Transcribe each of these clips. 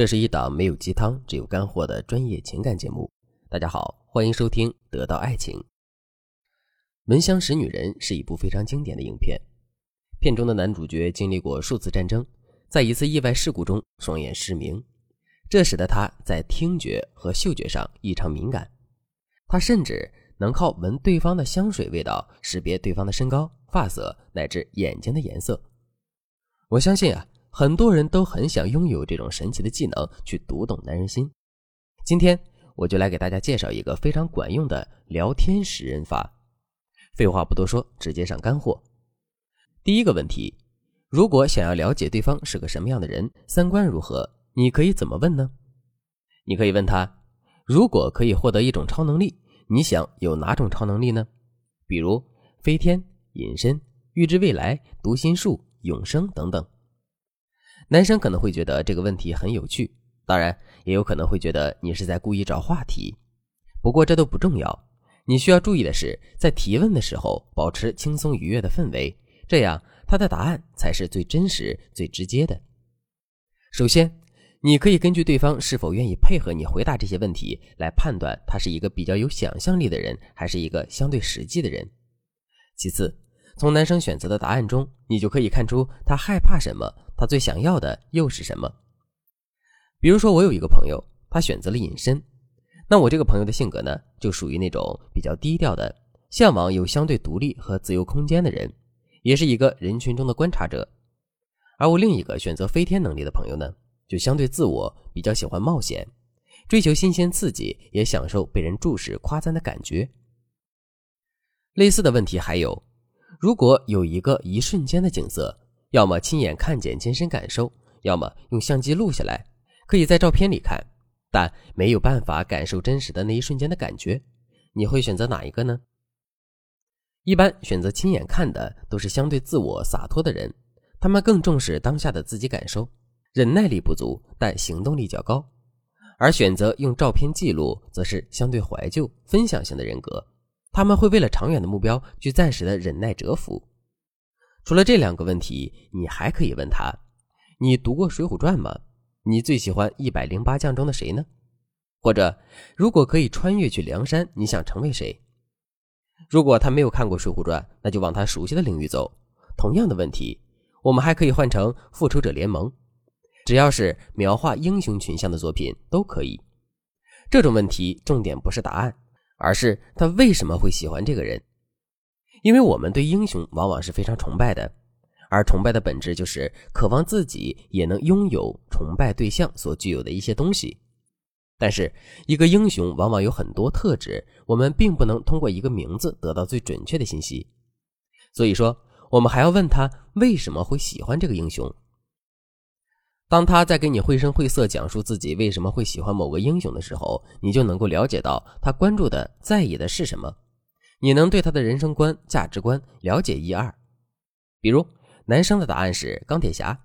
这是一档没有鸡汤，只有干货的专业情感节目。大家好，欢迎收听《得到爱情》。《闻香识女人》是一部非常经典的影片，片中的男主角经历过数次战争，在一次意外事故中双眼失明，这使得他在听觉和嗅觉上异常敏感。他甚至能靠闻对方的香水味道识别对方的身高、发色乃至眼睛的颜色。我相信啊。很多人都很想拥有这种神奇的技能，去读懂男人心。今天我就来给大家介绍一个非常管用的聊天识人法。废话不多说，直接上干货。第一个问题：如果想要了解对方是个什么样的人，三观如何，你可以怎么问呢？你可以问他：如果可以获得一种超能力，你想有哪种超能力呢？比如飞天、隐身、预知未来、读心术、永生等等。男生可能会觉得这个问题很有趣，当然也有可能会觉得你是在故意找话题。不过这都不重要，你需要注意的是，在提问的时候保持轻松愉悦的氛围，这样他的答案才是最真实、最直接的。首先，你可以根据对方是否愿意配合你回答这些问题来判断他是一个比较有想象力的人，还是一个相对实际的人。其次，从男生选择的答案中，你就可以看出他害怕什么。他最想要的又是什么？比如说，我有一个朋友，他选择了隐身。那我这个朋友的性格呢，就属于那种比较低调的，向往有相对独立和自由空间的人，也是一个人群中的观察者。而我另一个选择飞天能力的朋友呢，就相对自我，比较喜欢冒险，追求新鲜刺激，也享受被人注视夸赞的感觉。类似的问题还有，如果有一个一瞬间的景色。要么亲眼看见亲身感受，要么用相机录下来，可以在照片里看，但没有办法感受真实的那一瞬间的感觉。你会选择哪一个呢？一般选择亲眼看的都是相对自我洒脱的人，他们更重视当下的自己感受，忍耐力不足，但行动力较高。而选择用照片记录，则是相对怀旧、分享型的人格，他们会为了长远的目标去暂时的忍耐蛰伏。除了这两个问题，你还可以问他：你读过《水浒传》吗？你最喜欢一百零八将中的谁呢？或者，如果可以穿越去梁山，你想成为谁？如果他没有看过《水浒传》，那就往他熟悉的领域走。同样的问题，我们还可以换成《复仇者联盟》，只要是描画英雄群像的作品都可以。这种问题重点不是答案，而是他为什么会喜欢这个人。因为我们对英雄往往是非常崇拜的，而崇拜的本质就是渴望自己也能拥有崇拜对象所具有的一些东西。但是，一个英雄往往有很多特质，我们并不能通过一个名字得到最准确的信息。所以说，我们还要问他为什么会喜欢这个英雄。当他在给你绘声绘色讲述自己为什么会喜欢某个英雄的时候，你就能够了解到他关注的、在意的是什么。你能对他的人生观、价值观了解一二，比如男生的答案是钢铁侠。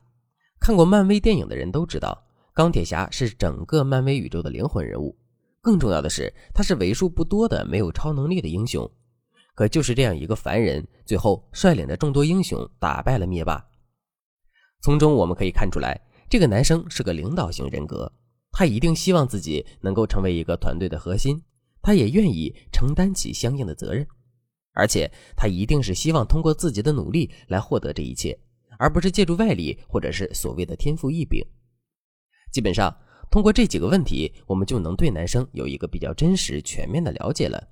看过漫威电影的人都知道，钢铁侠是整个漫威宇宙的灵魂人物。更重要的是，他是为数不多的没有超能力的英雄。可就是这样一个凡人，最后率领着众多英雄打败了灭霸。从中我们可以看出来，这个男生是个领导型人格，他一定希望自己能够成为一个团队的核心。他也愿意承担起相应的责任，而且他一定是希望通过自己的努力来获得这一切，而不是借助外力或者是所谓的天赋异禀。基本上，通过这几个问题，我们就能对男生有一个比较真实、全面的了解了。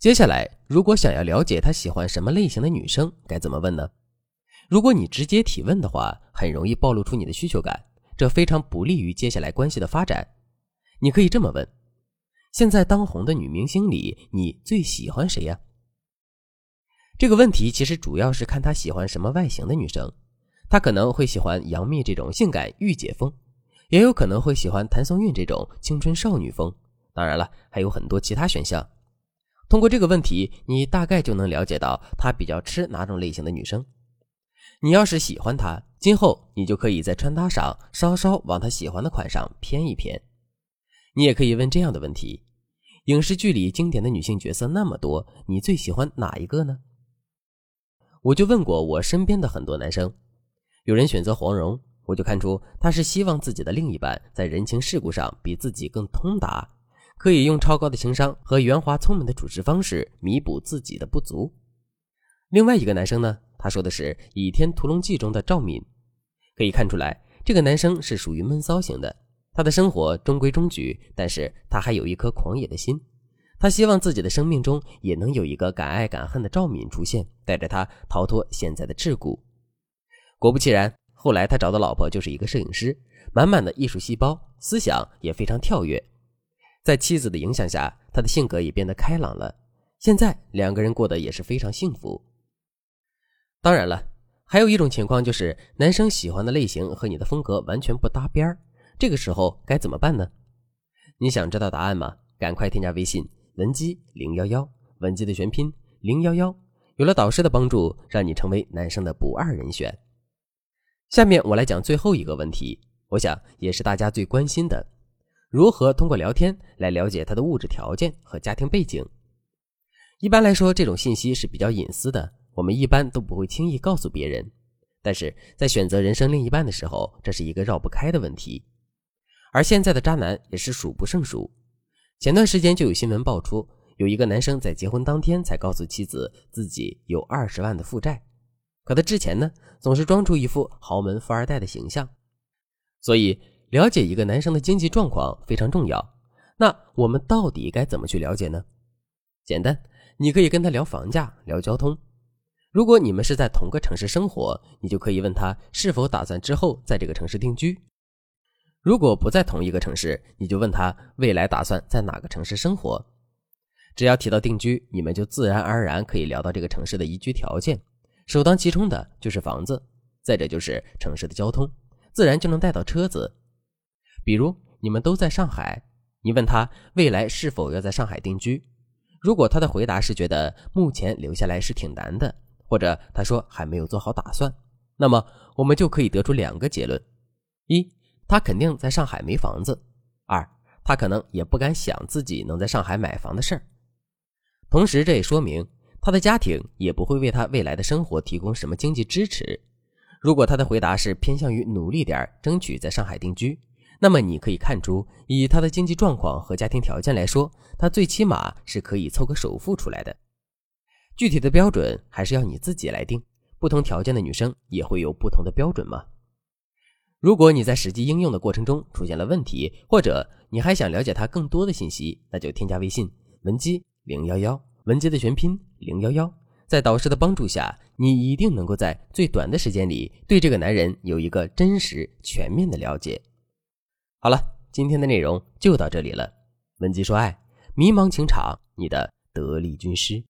接下来，如果想要了解他喜欢什么类型的女生，该怎么问呢？如果你直接提问的话，很容易暴露出你的需求感，这非常不利于接下来关系的发展。你可以这么问。现在当红的女明星里，你最喜欢谁呀？这个问题其实主要是看他喜欢什么外形的女生，他可能会喜欢杨幂这种性感御姐风，也有可能会喜欢谭松韵这种青春少女风。当然了，还有很多其他选项。通过这个问题，你大概就能了解到他比较吃哪种类型的女生。你要是喜欢他，今后你就可以在穿搭上稍稍往他喜欢的款上偏一偏。你也可以问这样的问题：影视剧里经典的女性角色那么多，你最喜欢哪一个呢？我就问过我身边的很多男生，有人选择黄蓉，我就看出他是希望自己的另一半在人情世故上比自己更通达，可以用超高的情商和圆滑聪明的处事方式弥补自己的不足。另外一个男生呢，他说的是《倚天屠龙记》中的赵敏，可以看出来这个男生是属于闷骚型的，他的生活中规中矩，但是他还有一颗狂野的心，他希望自己的生命中也能有一个敢爱敢恨的赵敏出现，带着他逃脱现在的桎梏。果不其然。后来他找的老婆就是一个摄影师，满满的艺术细胞，思想也非常跳跃。在妻子的影响下，他的性格也变得开朗了。现在两个人过得也是非常幸福。当然了，还有一种情况就是男生喜欢的类型和你的风格完全不搭边儿，这个时候该怎么办呢？你想知道答案吗？赶快添加微信文姬零幺幺，文姬的全拼零幺幺，有了导师的帮助，让你成为男生的不二人选。下面我来讲最后一个问题，我想也是大家最关心的：如何通过聊天来了解他的物质条件和家庭背景？一般来说，这种信息是比较隐私的，我们一般都不会轻易告诉别人。但是在选择人生另一半的时候，这是一个绕不开的问题。而现在的渣男也是数不胜数。前段时间就有新闻爆出，有一个男生在结婚当天才告诉妻子自己有二十万的负债。可他之前呢，总是装出一副豪门富二代的形象，所以了解一个男生的经济状况非常重要。那我们到底该怎么去了解呢？简单，你可以跟他聊房价、聊交通。如果你们是在同个城市生活，你就可以问他是否打算之后在这个城市定居。如果不在同一个城市，你就问他未来打算在哪个城市生活。只要提到定居，你们就自然而然可以聊到这个城市的宜居条件。首当其冲的就是房子，再者就是城市的交通，自然就能带到车子。比如你们都在上海，你问他未来是否要在上海定居，如果他的回答是觉得目前留下来是挺难的，或者他说还没有做好打算，那么我们就可以得出两个结论：一，他肯定在上海没房子；二，他可能也不敢想自己能在上海买房的事儿。同时，这也说明。他的家庭也不会为他未来的生活提供什么经济支持。如果他的回答是偏向于努力点争取在上海定居，那么你可以看出，以他的经济状况和家庭条件来说，他最起码是可以凑个首付出来的。具体的标准还是要你自己来定，不同条件的女生也会有不同的标准嘛。如果你在实际应用的过程中出现了问题，或者你还想了解他更多的信息，那就添加微信文姬零幺幺。文姬的全拼零幺幺，在导师的帮助下，你一定能够在最短的时间里对这个男人有一个真实全面的了解。好了，今天的内容就到这里了。文姬说爱，迷茫情场，你的得力军师。